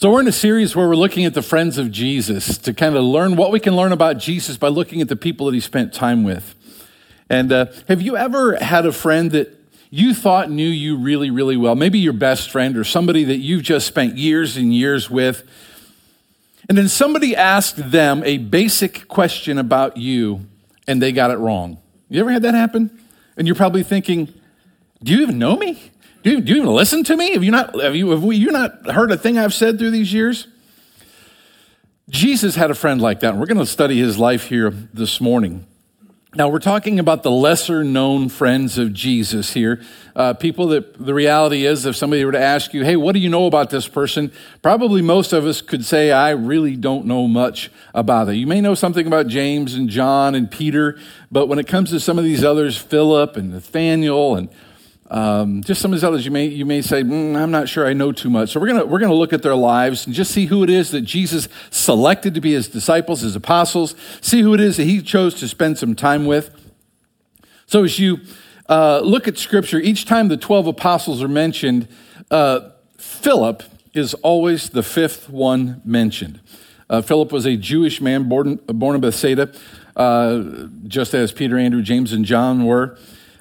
So, we're in a series where we're looking at the friends of Jesus to kind of learn what we can learn about Jesus by looking at the people that he spent time with. And uh, have you ever had a friend that you thought knew you really, really well? Maybe your best friend or somebody that you've just spent years and years with. And then somebody asked them a basic question about you and they got it wrong. You ever had that happen? And you're probably thinking, do you even know me? Do you, do you even listen to me? Have you not, have you, have we, you not heard a thing I've said through these years? Jesus had a friend like that, and we're going to study his life here this morning. Now, we're talking about the lesser known friends of Jesus here. Uh, people that the reality is, if somebody were to ask you, hey, what do you know about this person? Probably most of us could say, I really don't know much about it. You may know something about James and John and Peter, but when it comes to some of these others, Philip and Nathaniel and um, just some of these others, you may, you may say, mm, I'm not sure I know too much. So we're going we're gonna look at their lives and just see who it is that Jesus selected to be his disciples, his apostles, see who it is that he chose to spend some time with. So as you uh, look at Scripture, each time the 12 apostles are mentioned, uh, Philip is always the fifth one mentioned. Uh, Philip was a Jewish man born, born in Bethsaida, uh, just as Peter, Andrew, James, and John were.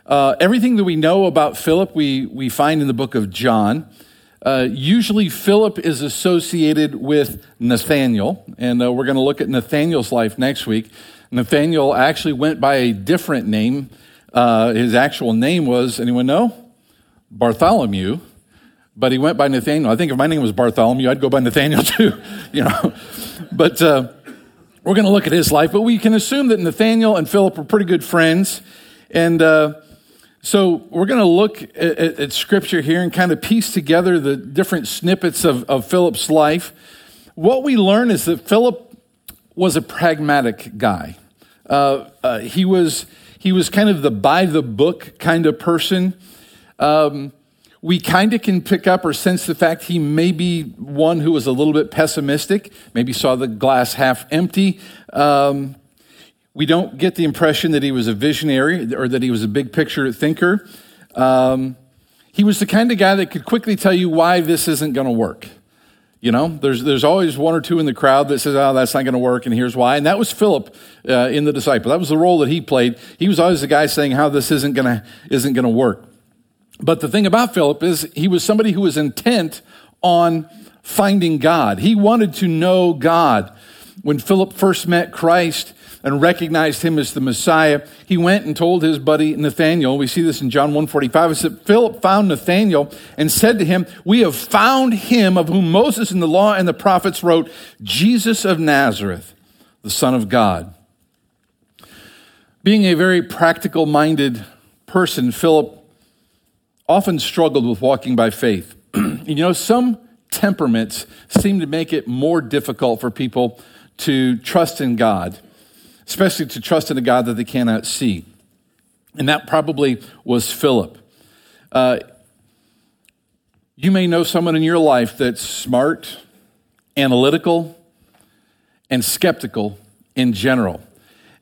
Uh, everything that we know about Philip, we, we find in the book of John. Uh, usually, Philip is associated with Nathaniel, and uh, we're going to look at Nathaniel's life next week. Nathaniel actually went by a different name. Uh, his actual name was, anyone know? Bartholomew, but he went by Nathaniel. I think if my name was Bartholomew, I'd go by Nathaniel too, you know. But uh, we're going to look at his life, but we can assume that Nathaniel and Philip were pretty good friends. And uh, so we're going to look at, at, at, scripture here and kind of piece together the different snippets of, of Philip's life. What we learn is that Philip was a pragmatic guy. Uh, uh, he was he was kind of the by the book kind of person. Um, we kind of can pick up or sense the fact he may be one who was a little bit pessimistic, maybe saw the glass half empty. Um, we don't get the impression that he was a visionary or that he was a big picture thinker. Um, he was the kind of guy that could quickly tell you why this isn't going to work. You know, there's, there's always one or two in the crowd that says, oh, that's not going to work, and here's why. And that was Philip uh, in the disciple. That was the role that he played. He was always the guy saying how this isn't going isn't going to work. But the thing about Philip is he was somebody who was intent on finding God. He wanted to know God. When Philip first met Christ, and recognized him as the Messiah, he went and told his buddy Nathanael. We see this in John 145. It said, Philip found Nathanael and said to him, We have found him of whom Moses in the law and the prophets wrote, Jesus of Nazareth, the Son of God. Being a very practical minded person, Philip often struggled with walking by faith. you know, some temperaments seem to make it more difficult for people to trust in God especially to trust in a God that they cannot see. And that probably was Philip. Uh, you may know someone in your life that's smart, analytical, and skeptical in general.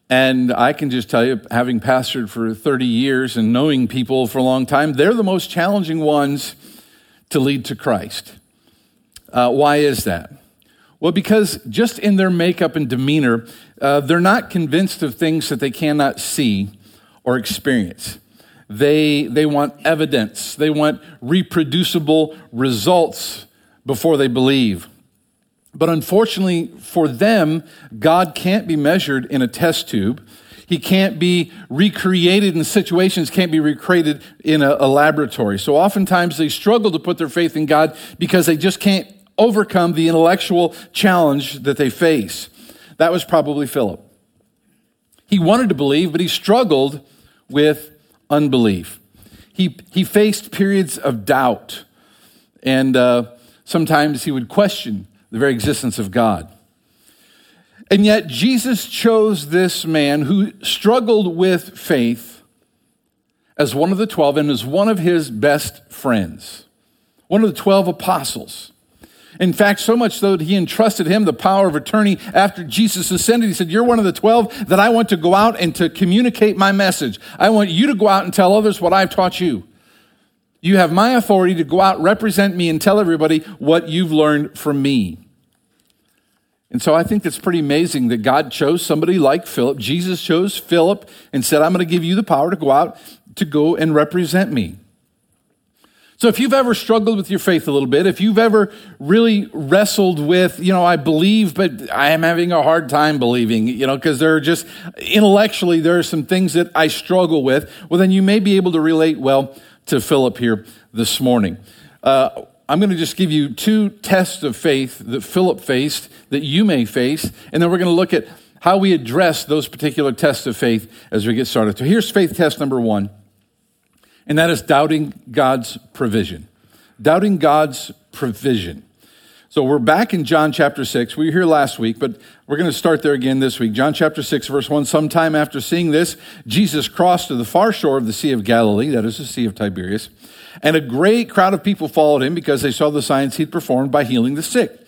And I can just tell you, having pastored for 30 years and knowing people for a long time, they're the most challenging ones to lead to Christ. Uh, why is that? Well, because just in their makeup and demeanor, uh, they're not convinced of things that they cannot see or experience. They, they want evidence, they want reproducible results before they believe. But unfortunately for them, God can't be measured in a test tube. He can't be recreated in situations, can't be recreated in a, a, laboratory. So oftentimes they struggle to put their faith in God because they just can't overcome the intellectual challenge that they face. That was probably Philip. He wanted to believe, but he struggled with unbelief. He, he faced periods of doubt, and uh, sometimes he would question the very existence of God. And yet, Jesus chose this man who struggled with faith as one of the 12 and as one of his best friends, one of the 12 apostles. In fact, so much so that he entrusted him the power of attorney after Jesus ascended. He said, You're one of the 12 that I want to go out and to communicate my message. I want you to go out and tell others what I've taught you. You have my authority to go out, represent me, and tell everybody what you've learned from me. And so I think that's pretty amazing that God chose somebody like Philip. Jesus chose Philip and said, I'm going to give you the power to go out to go and represent me. So if you've ever struggled with your faith a little bit, if you've ever really wrestled with, you know, I believe, but I am having a hard time believing, you know, because there are just intellectually, there are some things that I struggle with, well, then you may be able to relate well to Philip here this morning. Uh, I'm going to just give you two tests of faith that Philip faced that you may face, and then we're going to look at how we address those particular tests of faith as we get started. So here's faith test number one and that is doubting God's provision. Doubting God's provision. So we're back in John chapter 6. We were here last week, but we're going to start there again this week. John chapter 6, verse 1. Sometime after seeing this, Jesus crossed to the far shore of the Sea of Galilee, that is the Sea of Tiberias, and a great crowd of people followed him because they saw the signs he'd performed by healing the sick.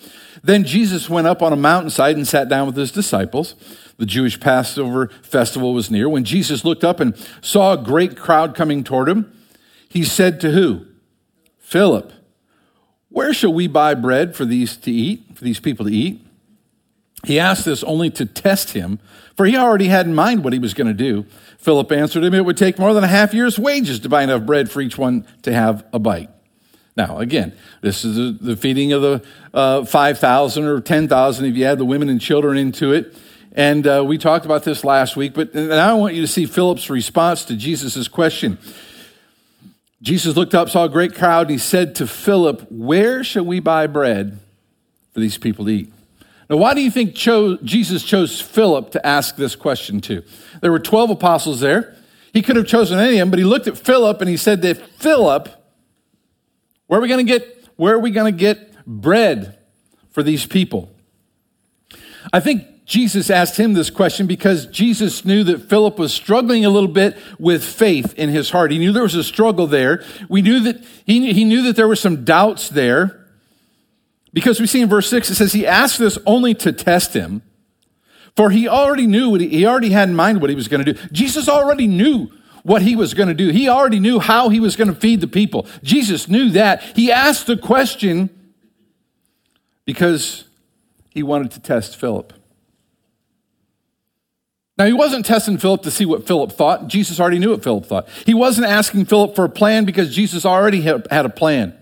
Then Jesus went up on a mountainside and sat down with his disciples. The Jewish Passover festival was near. When Jesus looked up and saw a great crowd coming toward him, he said to who? Philip, where shall we buy bread for these to eat, for these people to eat? He asked this only to test him, for he already had in mind what he was going to do. Philip answered him, It would take more than a half year's wages to buy enough bread for each one to have a bite. Now, again, this is the, feeding of the uh, 5,000 or 10,000 if you add the women and children into it. And uh, we talked about this last week, but now I want you to see Philip's response to Jesus' question. Jesus looked up, saw a great crowd, and he said to Philip, Where shall we buy bread for these people to eat? Now, why do you think Jesus chose Philip to ask this question to? There were 12 apostles there. He could have chosen any of them, but he looked at Philip and he said to Philip, where are we going to get where are we going to get bread for these people? I think Jesus asked him this question because Jesus knew that Philip was struggling a little bit with faith in his heart. He knew there was a struggle there. We knew that he, he knew that there were some doubts there. Because we see in verse 6, it says he asked this only to test him. For he already knew what he, he already had in mind what he was going to do. Jesus already knew what he was going to do. He already knew how he was going to feed the people. Jesus knew that. He asked the question because he wanted to test Philip. Now, he wasn't testing Philip to see what Philip thought. Jesus already knew what Philip thought. He wasn't asking Philip for a plan because Jesus already had a plan.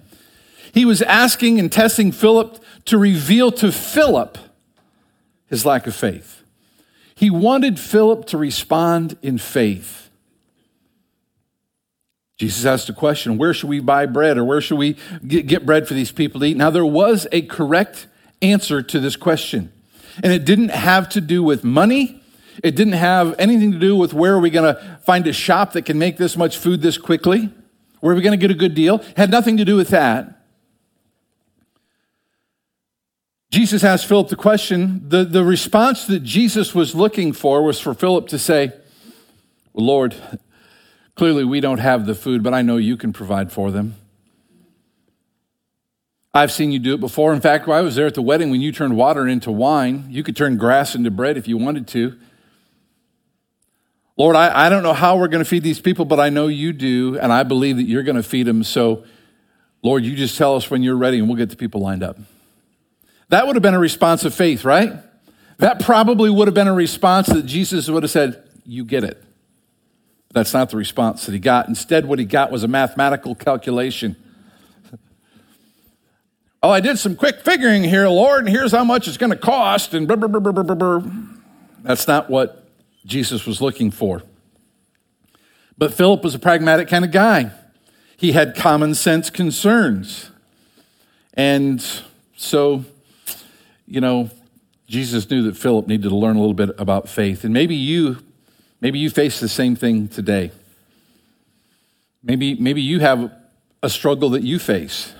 He was asking and testing Philip to reveal to Philip his lack of faith. He wanted Philip to respond in faith. Jesus asked a question where should we buy bread or where should we get bread for these people to eat? Now, there was a correct answer to this question, and it didn't have to do with money. It didn't have anything to do with where are we going to find a shop that can make this much food this quickly? Where are we going to get a good deal? It had nothing to do with that. Jesus asked Philip the question. The, the response that Jesus was looking for was for Philip to say, Lord, Clearly, we don't have the food, but I know you can provide for them. I've seen you do it before. In fact, I was there at the wedding when you turned water into wine. You could turn grass into bread if you wanted to. Lord, I, I don't know how we're going to feed these people, but I know you do, and I believe that you're going to feed them. So, Lord, you just tell us when you're ready, and we'll get the people lined up. That would have been a response of faith, right? That probably would have been a response that Jesus would have said, You get it. That's not the response that he got. Instead, what he got was a mathematical calculation. oh, I did some quick figuring here, Lord, and here's how much it's going to cost, and blah, blah, blah, blah, blah, blah. That's not what Jesus was looking for. But Philip was a pragmatic kind of guy. He had common sense concerns. And so, you know, Jesus knew that Philip needed to learn a little bit about faith. And maybe you Maybe you face the same thing today. Maybe, maybe you have a struggle that you face.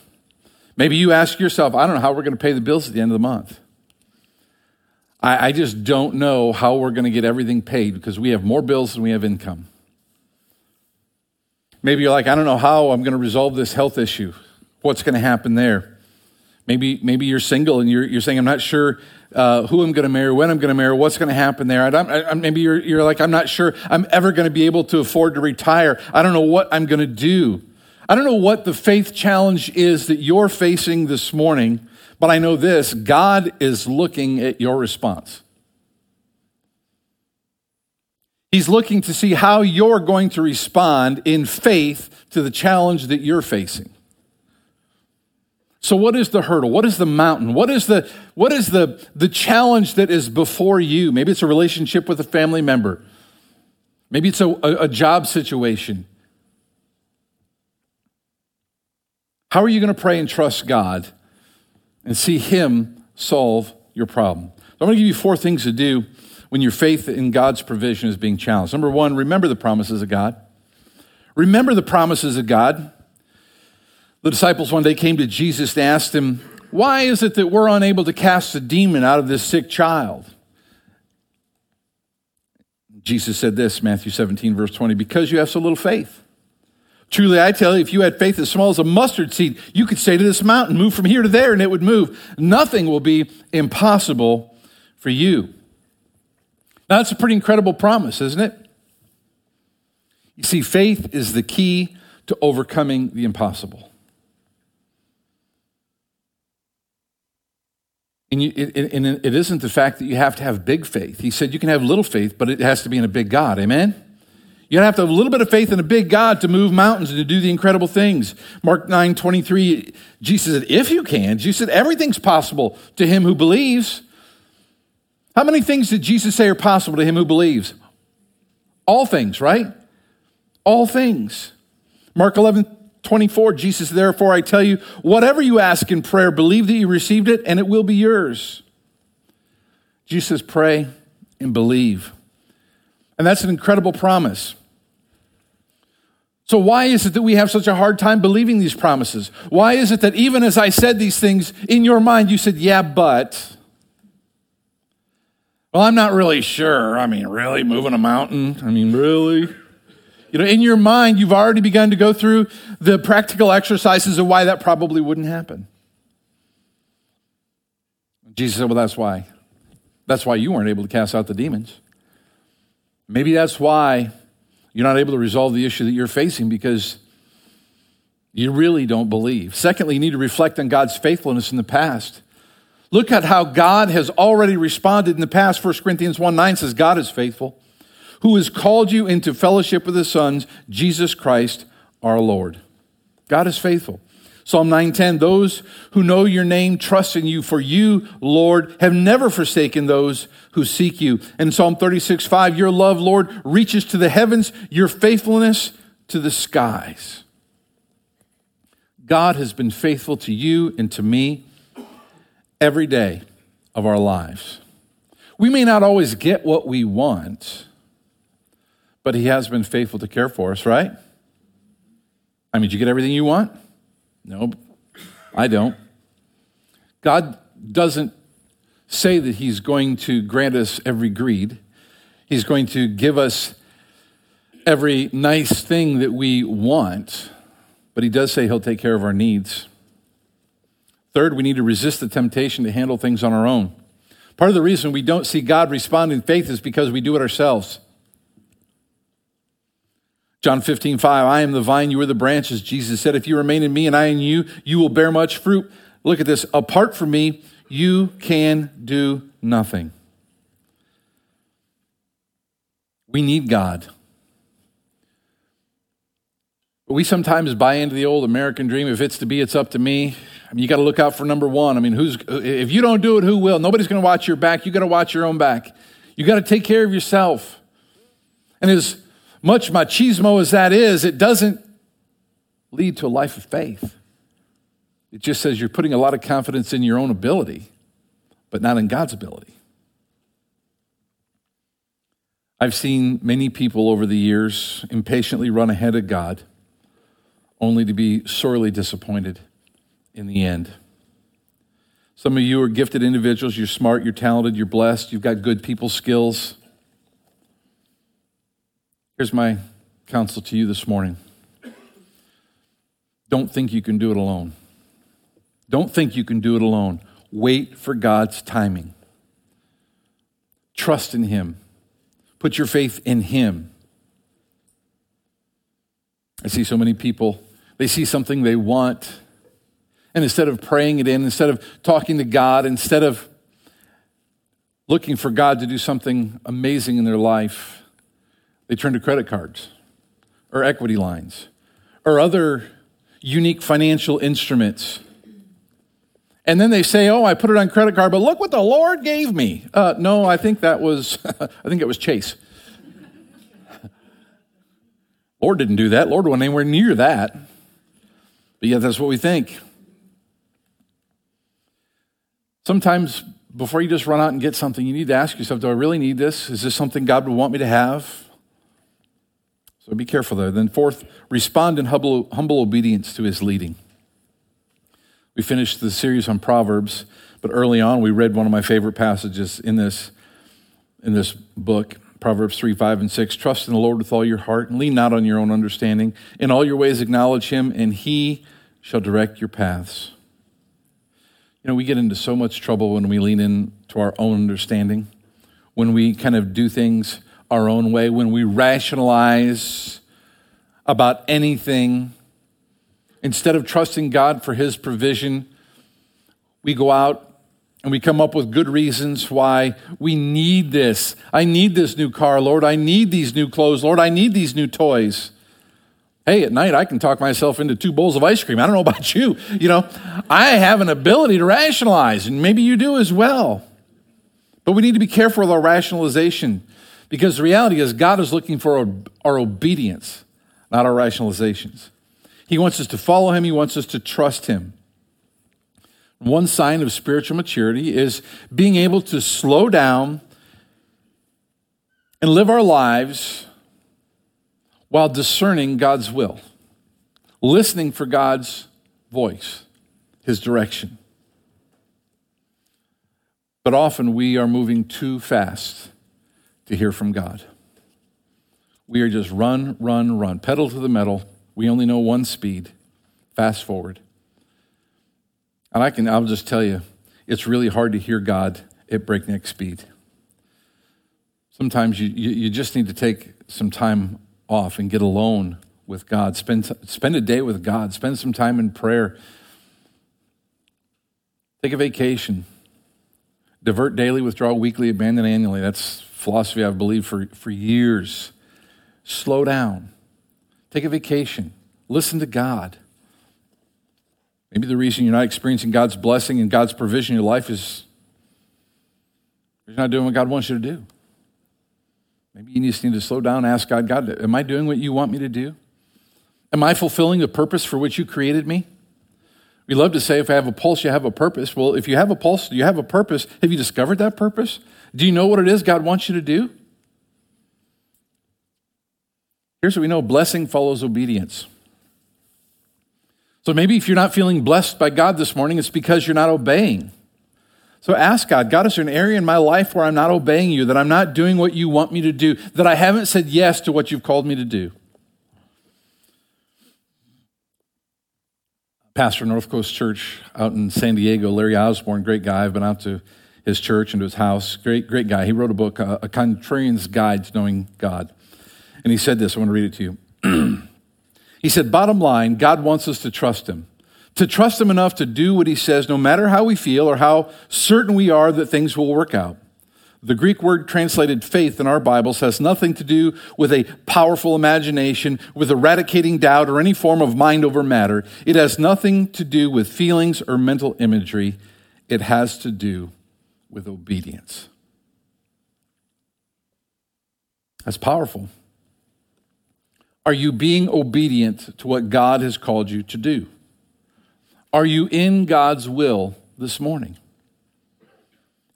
Maybe you ask yourself, I don't know how we're going to pay the bills at the end of the month. I, I just don't know how we're going to get everything paid because we have more bills than we have income. Maybe you're like, I don't know how I'm going to resolve this health issue. What's going to happen there? Maybe, maybe you're single and you're, you're saying, I'm not sure uh, who I'm going to marry, when I'm going to marry, what's going to happen there. I, I, maybe you're, you're like, I'm not sure I'm ever going to be able to afford to retire. I don't know what I'm going to do. I don't know what the faith challenge is that you're facing this morning, but I know this God is looking at your response. He's looking to see how you're going to respond in faith to the challenge that you're facing. So, what is the hurdle? What is the mountain? What is the, what is the, the challenge that is before you? Maybe it's a relationship with a family member. Maybe it's a, a, job situation. How are you going to pray and trust God and see Him solve your problem? So I'm going to give you four things to do when your faith in God's provision is being challenged. Number one, remember the promises of God. Remember the promises of God. The disciples one day came to Jesus and asked him, Why is it that we're unable to cast a demon out of this sick child? Jesus said this, Matthew 17, verse 20, because you have so little faith. Truly, I tell you, if you had faith as small as a mustard seed, you could say to this mountain, move from here to there, and it would move. Nothing will be impossible for you. Now, that's a pretty incredible promise, isn't it? You see, faith is the key to overcoming the impossible. And, you, it, and it isn't the fact that you have to have big faith. He said you can have little faith, but it has to be in a big God. Amen? You have to have a little bit of faith in a big God to move mountains and to do the incredible things. Mark 9 23, Jesus said, If you can, Jesus said, everything's possible to him who believes. How many things did Jesus say are possible to him who believes? All things, right? All things. Mark 11 24, Jesus, therefore I tell you, whatever you ask in prayer, believe that you received it and it will be yours. Jesus pray and believe. And that's an incredible promise. So, why is it that we have such a hard time believing these promises? Why is it that even as I said these things in your mind, you said, yeah, but? Well, I'm not really sure. I mean, really? Moving a mountain? I mean, really? You know, in your mind, you've already begun to go through the practical exercises of why that probably wouldn't happen. Jesus said, Well, that's why. That's why you weren't able to cast out the demons. Maybe that's why you're not able to resolve the issue that you're facing because you really don't believe. Secondly, you need to reflect on God's faithfulness in the past. Look at how God has already responded in the past. 1 Corinthians 1 9 says, God is faithful, who has called you into fellowship with his sons, Jesus Christ our Lord. God is faithful. Psalm 9:10 Those who know your name trust in you for you Lord have never forsaken those who seek you. And Psalm 36:5 Your love Lord reaches to the heavens your faithfulness to the skies. God has been faithful to you and to me every day of our lives. We may not always get what we want, but he has been faithful to care for us, right? I mean, did you get everything you want? No, I don't. God doesn't say that He's going to grant us every greed. He's going to give us every nice thing that we want, but He does say He'll take care of our needs. Third, we need to resist the temptation to handle things on our own. Part of the reason we don't see God respond in faith is because we do it ourselves. John 15, 5, I am the vine, you are the branches. Jesus said, If you remain in me and I in you, you will bear much fruit. Look at this. Apart from me, you can do nothing. We need God. But we sometimes buy into the old American dream. If it's to be, it's up to me. I mean, you got to look out for number one. I mean, who's if you don't do it, who will? Nobody's going to watch your back. You got to watch your own back. You got to take care of yourself. And as much machismo as that is, it doesn't lead to a life of faith. It just says you're putting a lot of confidence in your own ability, but not in God's ability. I've seen many people over the years impatiently run ahead of God, only to be sorely disappointed in the end. Some of you are gifted individuals. You're smart, you're talented, you're blessed, you've got good people skills. Here's my counsel to you this morning don't think you can do it alone. Don't think you can do it alone. Wait for God's timing. Trust in Him. Put your faith in Him. I see so many people They see something they want. And instead of praying it in, instead of talking to God, instead of looking for God to do something amazing in their life, they turn to credit cards or equity lines or other unique financial instruments. And then they say, Oh, I put it on credit card, but look what the Lord gave me. Uh, no, I think that was, I think it was Chase. Lord didn't do that. Lord wasn't anywhere near that. But yet, that's what we think. Sometimes, before you just run out and get something, you need to ask yourself Do I really need this? Is this something God would want me to have? So be careful there. Then, fourth, respond in humble, humble obedience to his leading. We finished the series on Proverbs, but early on we read one of my favorite passages in this, in this book. Proverbs 3, 5, and 6. Trust in the Lord with all your heart and lean not on your own understanding. In all your ways acknowledge him, and he shall direct your paths. You know, we get into so much trouble when we lean into our own understanding, when we kind of do things our own way, when we rationalize about anything. Instead of trusting God for his provision, we go out and we come up with good reasons why we need this. I need this new car, Lord. I need these new clothes, Lord. I need these new toys. Hey, at night I can talk myself into two bowls of ice cream. I don't know about you. You know, I have an ability to rationalize, and maybe you do as well. But we need to be careful with our rationalization because the reality is God is looking for our, obedience, not our rationalizations. He wants us to follow Him, He wants us to trust Him. One sign of spiritual maturity is being able to slow down and live our lives while discerning God's will, listening for God's voice, His direction. But often we are moving too fast to hear from God. We are just run, run, run, pedal to the metal. We only know one speed. Fast forward. And I can, I'll just tell you, it's really hard to hear God at breakneck speed. Sometimes you, you, you just need to take some time off and get alone with God. Spend, spend a day with God. Spend some time in prayer. Take a vacation. Divert daily, withdraw weekly, abandon annually. That's philosophy I've believed for, for years. Slow down. Take a vacation. Listen to God. Maybe the reason you're not experiencing God's blessing and God's provision in your life is you're not doing what God wants you to do. Maybe you just need to slow down and ask God, God, am I doing what you want me to do? Am I fulfilling the purpose for which you created me? We love to say if I have a pulse, you have a purpose. Well, if you have a pulse, you have a purpose. Have you discovered that purpose? Do you know what it is God wants you to do? Here's what we know blessing follows obedience. So maybe if you're not feeling blessed by God this morning, it's because you're not obeying. So ask God, God, is there an area in my life where I'm not obeying you, that I'm not doing what you want me to do, that I haven't said yes to what you've called me to do? Pastor North Coast Church out in San Diego, Larry Osborne, great guy. I've been out to his church and to his house. Great, great guy. He wrote a book, uh, A Contrarian's Guide to Knowing God. And he said this, I want to read it to you. He said, bottom line, God wants us to trust Him. To trust Him enough to do what He says, no matter how we feel or how certain we are that things will work out. The Greek word translated faith in our Bibles has nothing to do with a powerful imagination, with eradicating doubt, or any form of mind over matter. It has nothing to do with feelings or mental imagery. It has to do with obedience. That's powerful. Are you being obedient to what God has called you to do? Are you in God's will this morning?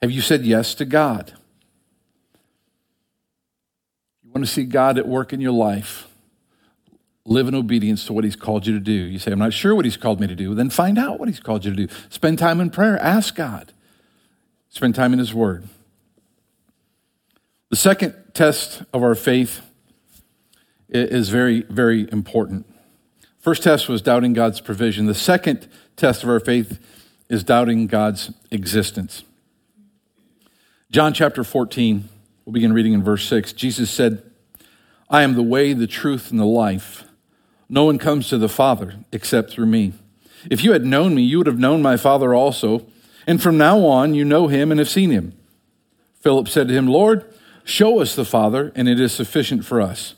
Have you said yes to God? You want to see God at work in your life? Live in obedience to what He's called you to do. You say, I'm not sure what He's called me to do. Then find out what He's called you to do. Spend time in prayer. Ask God. Spend time in His Word. The second test of our faith is very, very important. First test was doubting God's provision. The second test of our faith is doubting God's existence. John chapter 14, we'll begin reading in verse 6. Jesus said, I am the way, the truth, and the life. No one comes to the Father except through me. If you had known me, you would have known my Father also. And from now on, you know him and have seen him. Philip said to him, Lord, show us the Father, and it is sufficient for us.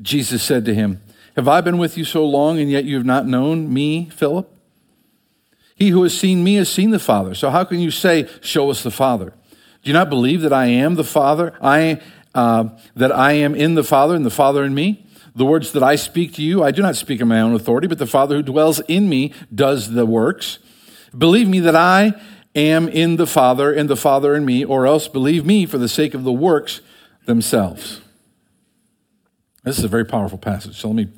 Jesus said to him, Have I been with you so long, and yet you have not known me, Philip? He who has seen me has seen the Father. So how can you say, Show us the Father? Do you not believe that I am the Father? I uh, that I am in the Father, and the Father in me? The words that I speak to you, I do not speak in my own authority, but the Father who dwells in me does the works. Believe me that I am in the Father, and the Father in me, or else believe me for the sake of the works themselves. This is a very powerful passage. So let me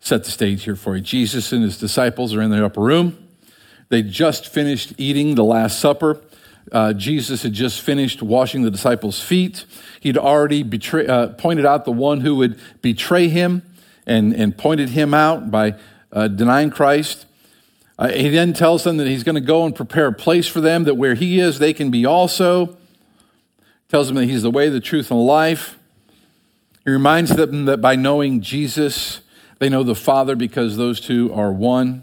set the stage here for you. Jesus and his disciples are in the upper room. They just finished eating the Last Supper. Uh, Jesus had just finished washing the disciples' feet. He'd already betray, uh, pointed out the one who would betray him and, and pointed him out by uh, denying Christ. Uh, he then tells them that he's going to go and prepare a place for them, that where he is, they can be also. Tells them that he's the way, the truth, and life. He reminds them that by knowing Jesus, they know the Father because those two are one.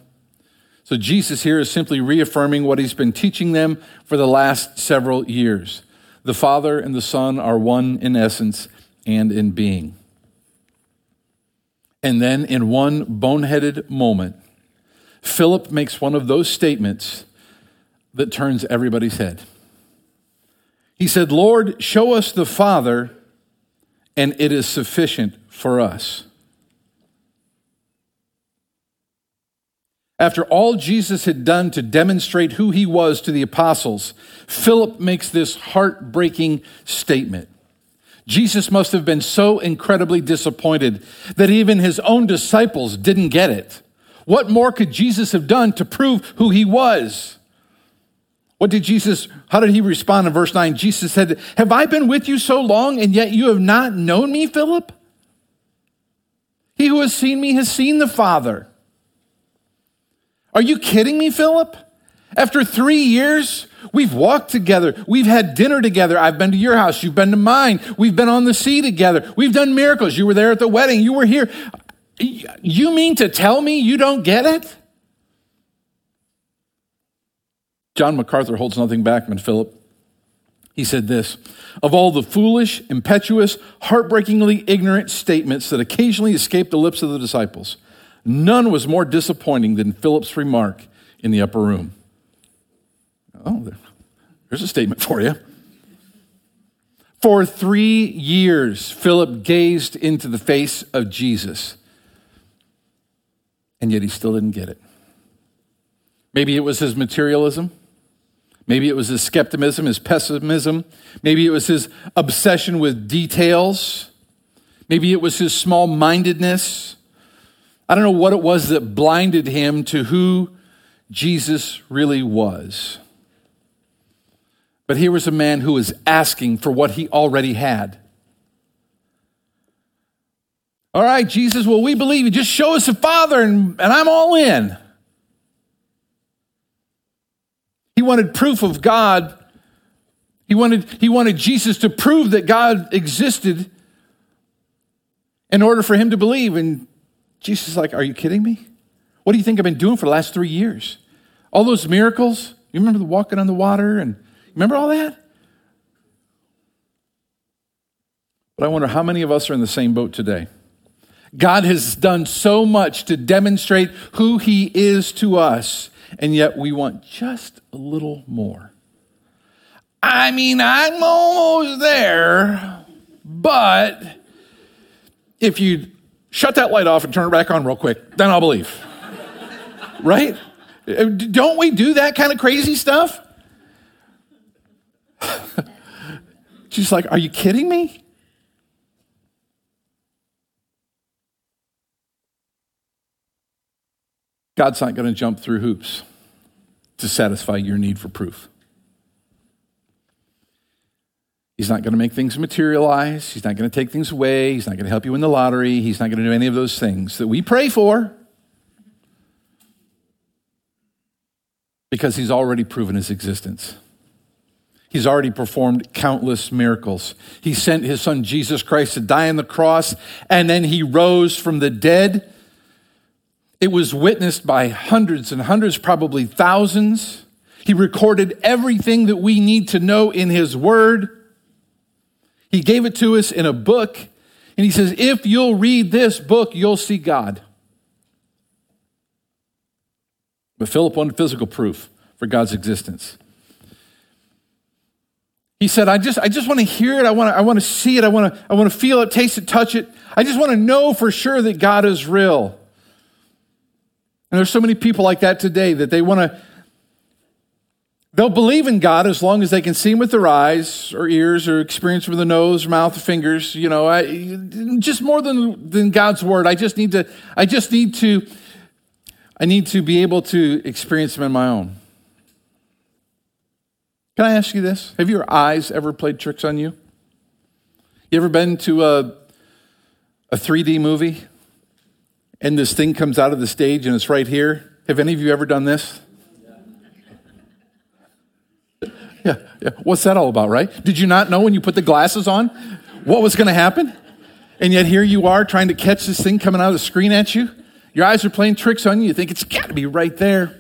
So Jesus here is simply reaffirming what he's been teaching them for the last several years. The Father and the Son are one in essence and in being. And then, in one boneheaded moment, Philip makes one of those statements that turns everybody's head. He said, Lord, show us the Father, and it is sufficient for us. After all Jesus had done to demonstrate who he was to the apostles, Philip makes this heartbreaking statement. Jesus must have been so incredibly disappointed that even his own disciples didn't get it. What more could Jesus have done to prove who he was? What did Jesus, how did he respond in verse 9? Jesus said, Have I been with you so long and yet you have not known me, Philip? He who has seen me has seen the Father. Are you kidding me, Philip? After three years, we've walked together. We've had dinner together. I've been to your house. You've been to mine. We've been on the sea together. We've done miracles. You were there at the wedding. You were here. You mean to tell me you don't get it? John MacArthur holds nothing back from Philip. He said this Of all the foolish, impetuous, heartbreakingly ignorant statements that occasionally escape the lips of the disciples, None was more disappointing than Philip's remark in the upper room. Oh, there's a statement for you. For three years, Philip gazed into the face of Jesus, and yet he still didn't get it. Maybe it was his materialism. Maybe it was his skepticism, his pessimism. Maybe it was his obsession with details. Maybe it was his small mindedness. I don't know what it was that blinded him to who Jesus really was. But here was a man who was asking for what he already had. All right, Jesus, well, we believe you. Just show us the Father, and, and I'm all in. He wanted proof of God. He wanted, he wanted Jesus to prove that God existed in order for him to believe. And Jesus is like, Are you kidding me? What do you think I've been doing for the last three years? All those miracles? You remember the walking on the water and remember all that? But I wonder how many of us are in the same boat today. God has done so much to demonstrate who He is to us, and yet we want just a little more. I mean, I'm almost there, but if you shut that light off and turn it back on real quick. Then I'll believe. right? Uh, don't we do that kind of crazy stuff? She's like, Are you kidding me? God's not going to jump through hoops to satisfy your need for proof. He's not going to make things materialize. He's not going to take things away. He's not going to help you win the lottery. He's not going to do any of those things that we pray for because he's already proven his existence. He's already performed countless miracles. He sent his son Jesus Christ to die on the cross, and then he rose from the dead It was witnessed by hundreds and hundreds, probably thousands. He recorded everything that we need to know in His Word. He gave it to us in a book, and He says, If you'll read this book, you'll see God. But Philip wanted physical proof for God's existence. He said, I just, I just want to hear it. I want to, I want to see it. I want to, I want to feel it, taste it, touch it. I just want to know for sure that God is real. And there's so many people like that today that they want to, they'll believe in God as long as they can see him with their eyes or ears or experience with the nose, mouth, or fingers. You know, I, just more than, than God's word. I just need to, I just need to, I need to be able to experience him on my own. Can I ask you this? Have your eyes ever played tricks on you? You ever been to a, a 3D movie and this thing comes out of the stage and it's right here? Have any of you ever done this? Yeah, yeah. What's that all about, right? Did you not know when you put the glasses on what was going to happen? And yet here you are trying to catch this thing coming out of the screen at you. Your eyes are playing tricks on you. You think it's got to be right there.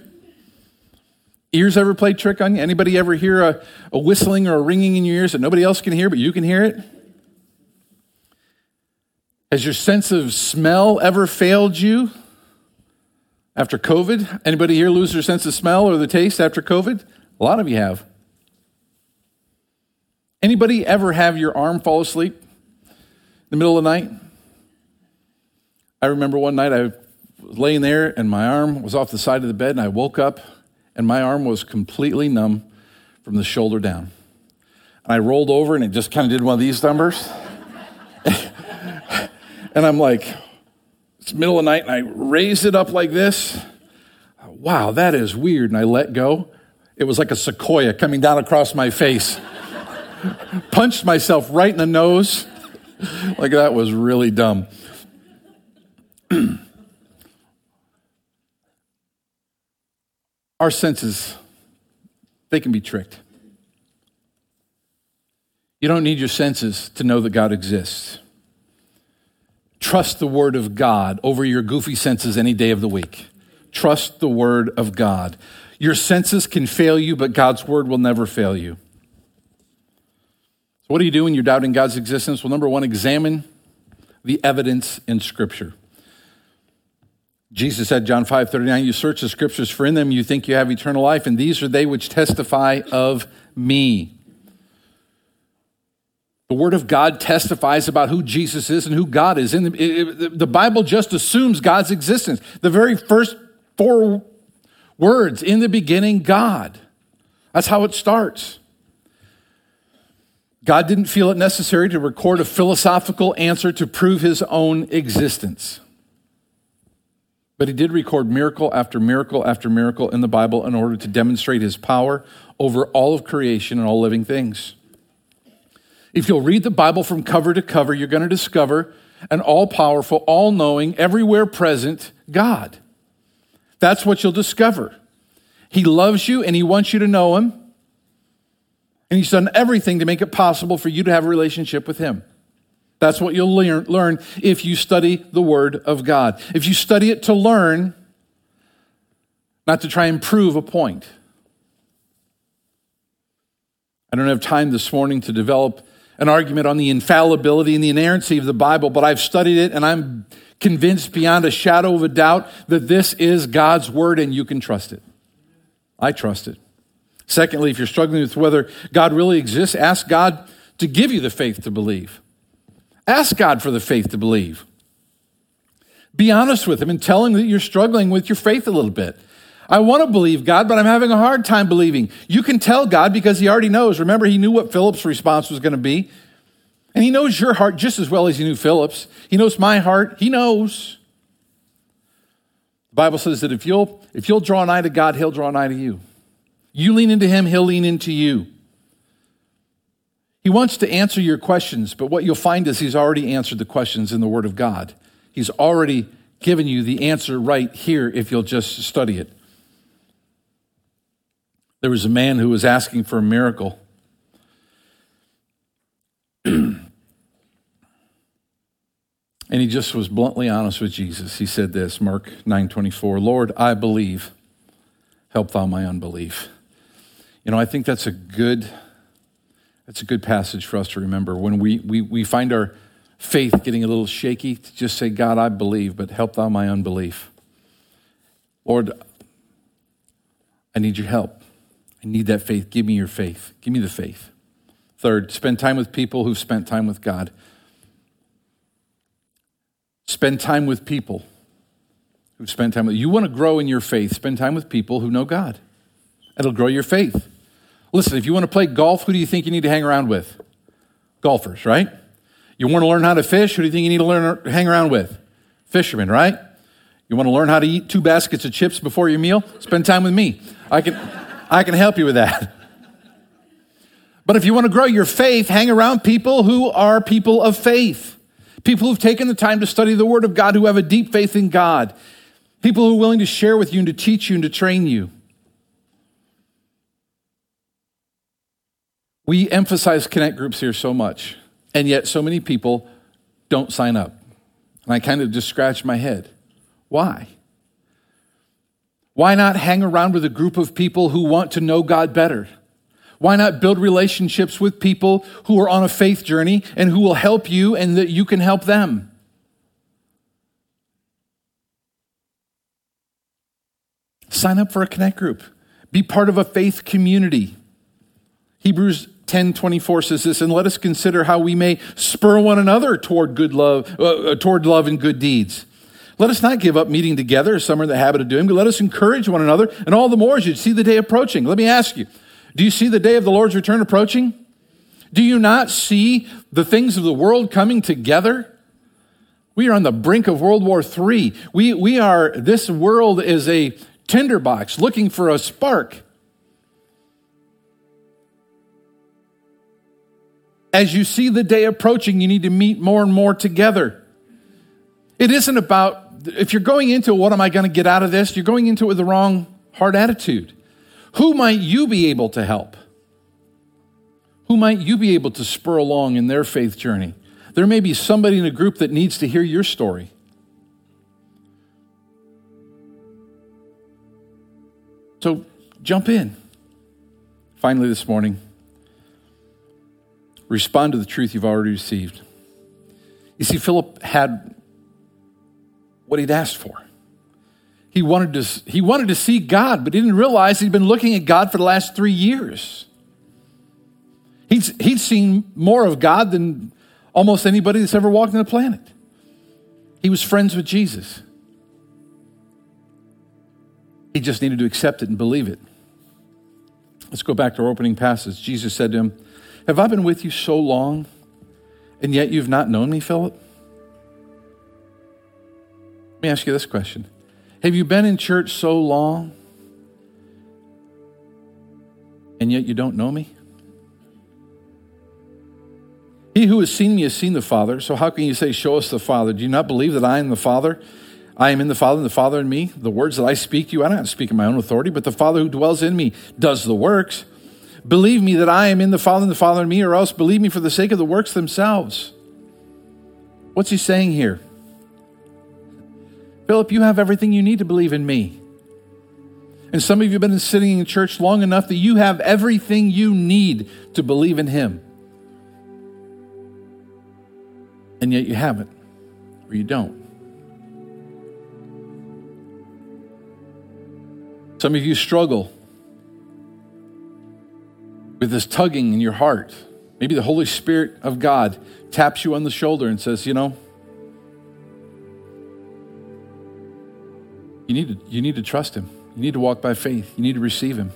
Ears ever play trick on you? Anybody ever hear a, a whistling or a ringing in your ears that nobody else can hear, but you can hear it? Has your sense of smell ever failed you after COVID? Anybody here lose their sense of smell or the taste after COVID? A lot of you have. Anybody ever have your arm fall asleep in the middle of the night? I remember one night I was laying there and my arm was off the side of the bed and I woke up and my arm was completely numb from the shoulder down. And I rolled over and it just kind of did one of these numbers. and I'm like, it's middle of the night, and I raised it up like this. Wow, that is weird. And I let go. It was like a sequoia coming down across my face. Punched myself right in the nose. like that was really dumb. Our senses, they can be tricked. You don't need your senses to know that God exists. Trust the Word of God over your goofy senses any day of the week. Trust the Word of God. Your senses can fail you, but God's Word will never fail you. So, what do you do when you're doubting God's existence? Well, number one, examine the evidence in Scripture. Jesus said, John 5 39, you search the scriptures, for in them you think you have eternal life, and these are they which testify of me. The Word of God testifies about who Jesus is and who God is. In the, the Bible just assumes God's existence. The very first four words, in the beginning, God. That's how it starts. God didn't feel it necessary to record a philosophical answer to prove his own existence. But he did record miracle after miracle after miracle in the Bible in order to demonstrate his power over all of creation and all living things. If you'll read the Bible from cover to cover, you're going to discover an all powerful, all knowing, everywhere present God. That's what you'll discover. He loves you and he wants you to know him. And he's done everything to make it possible for you to have a relationship with him. That's what you'll learn if you study the Word of God. If you study it to learn, not to try and prove a point. I don't have time this morning to develop an argument on the infallibility and the inerrancy of the Bible, but I've studied it and I'm convinced beyond a shadow of a doubt that this is God's Word and you can trust it. I trust it. Secondly, if you're struggling with whether God really exists, ask God to give you the faith to believe. Ask God for the faith to believe. Be honest with Him and tell Him that you're struggling with your faith a little bit. I want to believe God, but I'm having a hard time believing. You can tell God because He already knows. Remember, He knew what Philip's response was going to be. And He knows your heart just as well as He knew Philip's. He knows my heart. He knows. The Bible says that if you'll, if you'll draw nigh to God, He'll draw nigh to you. You lean into Him, He'll lean into you. He wants to answer your questions, but what you'll find is he's already answered the questions in the Word of God. He's already given you the answer right here if you'll just study it. There was a man who was asking for a miracle. And he just was bluntly honest with Jesus. He said this, Mark 9:24, "Lord, I believe. Help thou my unbelief." You know, I think that's a good that's a good passage for us to remember when we, we, we find our faith getting a little shaky to just say, God, I believe, but help thou my unbelief. Lord, I need your help. I need that faith. Give me your faith. Give me the faith. Third, spend time with people who've spent time with God. Spend time with people who've spent time with you. want to grow in your faith, spend time with people who know God. It'll grow your faith. Listen, if you want to play golf, who do you think you need to hang around with? Golfers, right? You want to learn how to fish, who do you think you need to learn hang around with? Fishermen, right? You want to learn how to eat two baskets of chips before your meal? Spend time with me. I can I can help you with that. But if you want to grow your faith, hang around people who are people of faith. People who've taken the time to study the Word of God, who have a deep faith in God. People who are willing to share with you and to teach you and to train you. We emphasize connect groups here so much, and yet so many people don't sign up. And I kind of just scratch my head. Why? Why not hang around with a group of people who want to know God better? Why not build relationships with people who are on a faith journey and who will help you and that you can help them? Sign up for a connect group. Be part of a faith community. Hebrews 10:24 says this, and let us consider how we may spur one another toward good love, uh, uh toward love and good deeds. Let us not give up meeting together, as some are in the habit of doing, but let us encourage one another, and all the more as you see the day approaching. Let me ask you, do you see the day of the Lord's return approaching? Do you not see the things of the world coming together? We are on the brink of World War III. We, we are, this world is a tinderbox looking for a spark. As you see the day approaching, you need to meet more and more together. It isn't about, if you're going into what am I going to get out of this, you're going into it with the wrong heart attitude. Who might you be able to help? Who might you be able to spur along in their faith journey? There may be somebody in a group that needs to hear your story. So jump in. Finally, this morning, respond to the truth you've already received. You see, Philip had what he'd asked for. He wanted to, he wanted to see God, but he didn't realize he'd been looking at God for the last three years. He'd, he'd seen more of God than almost anybody that's ever walked on the planet. He was friends with Jesus. He just needed to accept it and believe it. Let's go back to our opening passage. Jesus said to him, Have I been with you so long, and yet you've not known me, Philip? Let me ask you this question have you been in church so long and yet you don't know me? He who has seen me has seen the Father. So how can you say, Show us the Father? Do you not believe that I am the Father? I am in the Father, and the Father in me. The words that I speak to you, I don't speak in my own authority, but the Father who dwells in me does the works. Believe me that I am in the Father, and the Father in me, or else believe me for the sake of the works themselves. What's he saying here? Philip, you have everything you need to believe in me. And some of you have been sitting in church long enough that you have everything you need to believe in him. And yet you haven't, or you don't. Some of you struggle with this tugging in your heart. Maybe the Holy Spirit of God taps you on the shoulder and says, You know, You need to, you need to trust Him. You need to walk by faith. You need to receive Him.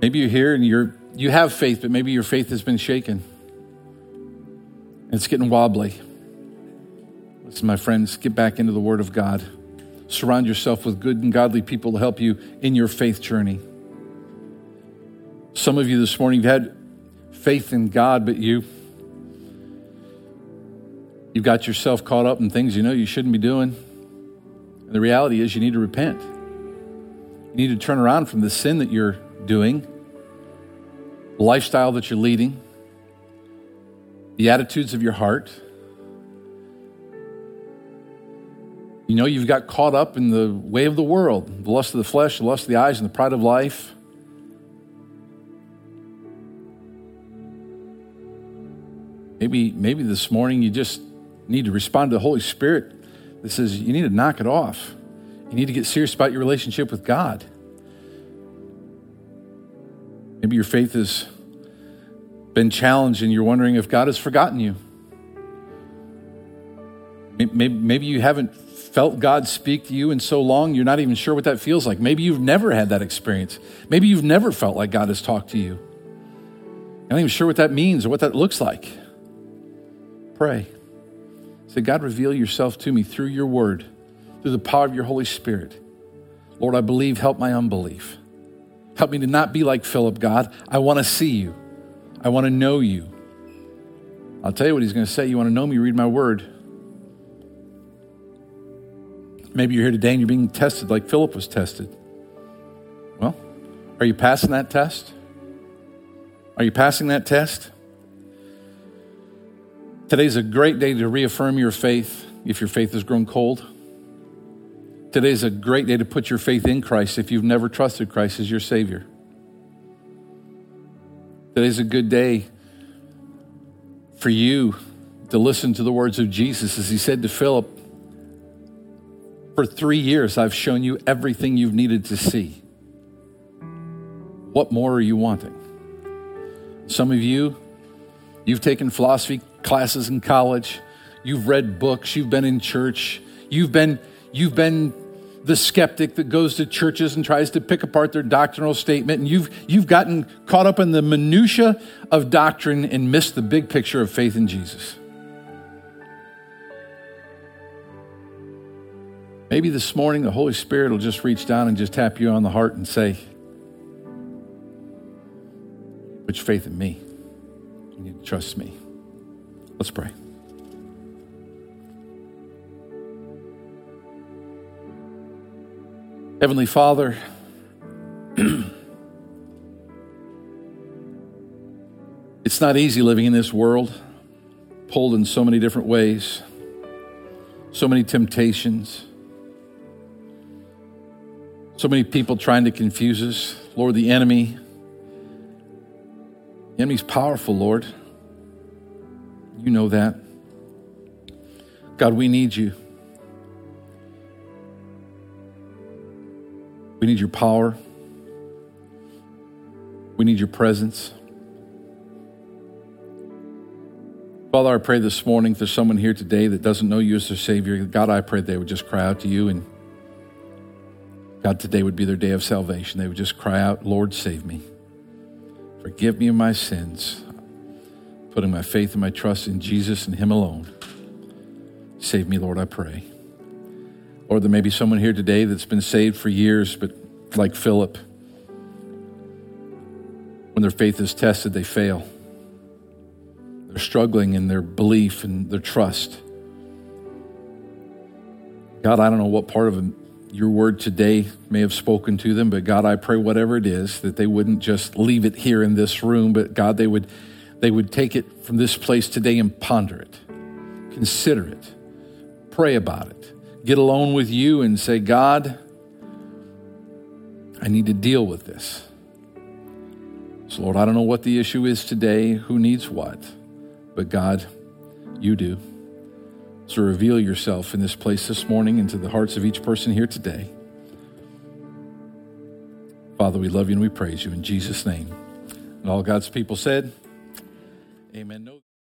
Maybe you're here and you're, you have faith, but maybe your faith has been shaken. It's getting wobbly. Listen, my friends, get back into the Word of God. Surround yourself with good and godly people to help you in your faith journey. Some of you this morning have had faith in God, but you you've got yourself caught up in things you know you shouldn't be doing. And the reality is you need to repent. You need to turn around from the sin that you're doing, the lifestyle that you're leading, the attitudes of your heart. You know, you've got caught up in the way of the world, the lust of the flesh, the lust of the eyes, and the pride of life. Maybe, maybe this morning you just need to respond to the Holy Spirit that says you need to knock it off. You need to get serious about your relationship with God. Maybe your faith has been challenged and you're wondering if God has forgotten you. Maybe, maybe you haven't felt God speak to you in so long, you're not even sure what that feels like. Maybe you've never had that experience. Maybe you've never felt like God has talked to you. You're not even sure what that means or what that looks like. Pray. Say, God, reveal yourself to me through your word, through the power of your Holy Spirit. Lord, I believe, help my unbelief. Help me to not be like Philip, God. I want to see you. I want to know you. I'll tell you what he's going to say. You want to know me? Read my word. Maybe you're here today and you're being tested like Philip was tested. Well, are you passing that test? Are you passing that test? Today's a great day to reaffirm your faith if your faith has grown cold. Today's a great day to put your faith in Christ if you've never trusted Christ as your Savior. Today's a good day for you to listen to the words of Jesus as he said to Philip, for three years, I've shown you everything you've needed to see. What more are you wanting? Some of you, you've taken philosophy classes in college, you've read books, you've been in church, you've been, you've been the skeptic that goes to churches and tries to pick apart their doctrinal statement, and you've, you've gotten caught up in the minutiae of doctrine and missed the big picture of faith in Jesus. Maybe this morning the Holy Spirit will just reach down and just tap you on the heart and say, Put your faith in me. You need to trust me. Let's pray. Heavenly Father, it's not easy living in this world, pulled in so many different ways, so many temptations. So many people trying to confuse us. Lord, the enemy. The enemy's powerful, Lord. You know that. God, we need you. We need your power. We need your presence. Father, I pray this morning if there's someone here today that doesn't know you as their Savior, God, I pray they would just cry out to you and God, today would be their day of salvation. They would just cry out, Lord, save me. Forgive me of my sins. Putting my faith and my trust in Jesus and Him alone. Save me, Lord, I pray. Or there may be someone here today that's been saved for years, but like Philip, when their faith is tested, they fail. They're struggling in their belief and their trust. God, I don't know what part of your word today may have spoken to them, but God, I pray whatever it is that they wouldn't just leave it here in this room, but God, they would they would take it from this place today and ponder it, consider it, pray about it, get alone with you and say, God, I need to deal with this. So, Lord, I don't know what the issue is today, who needs what, but God, you do. So reveal yourself in this place this morning into the hearts of each person here today. Father, we love you and we praise you in Jesus' name. And all God's people said, Amen. No-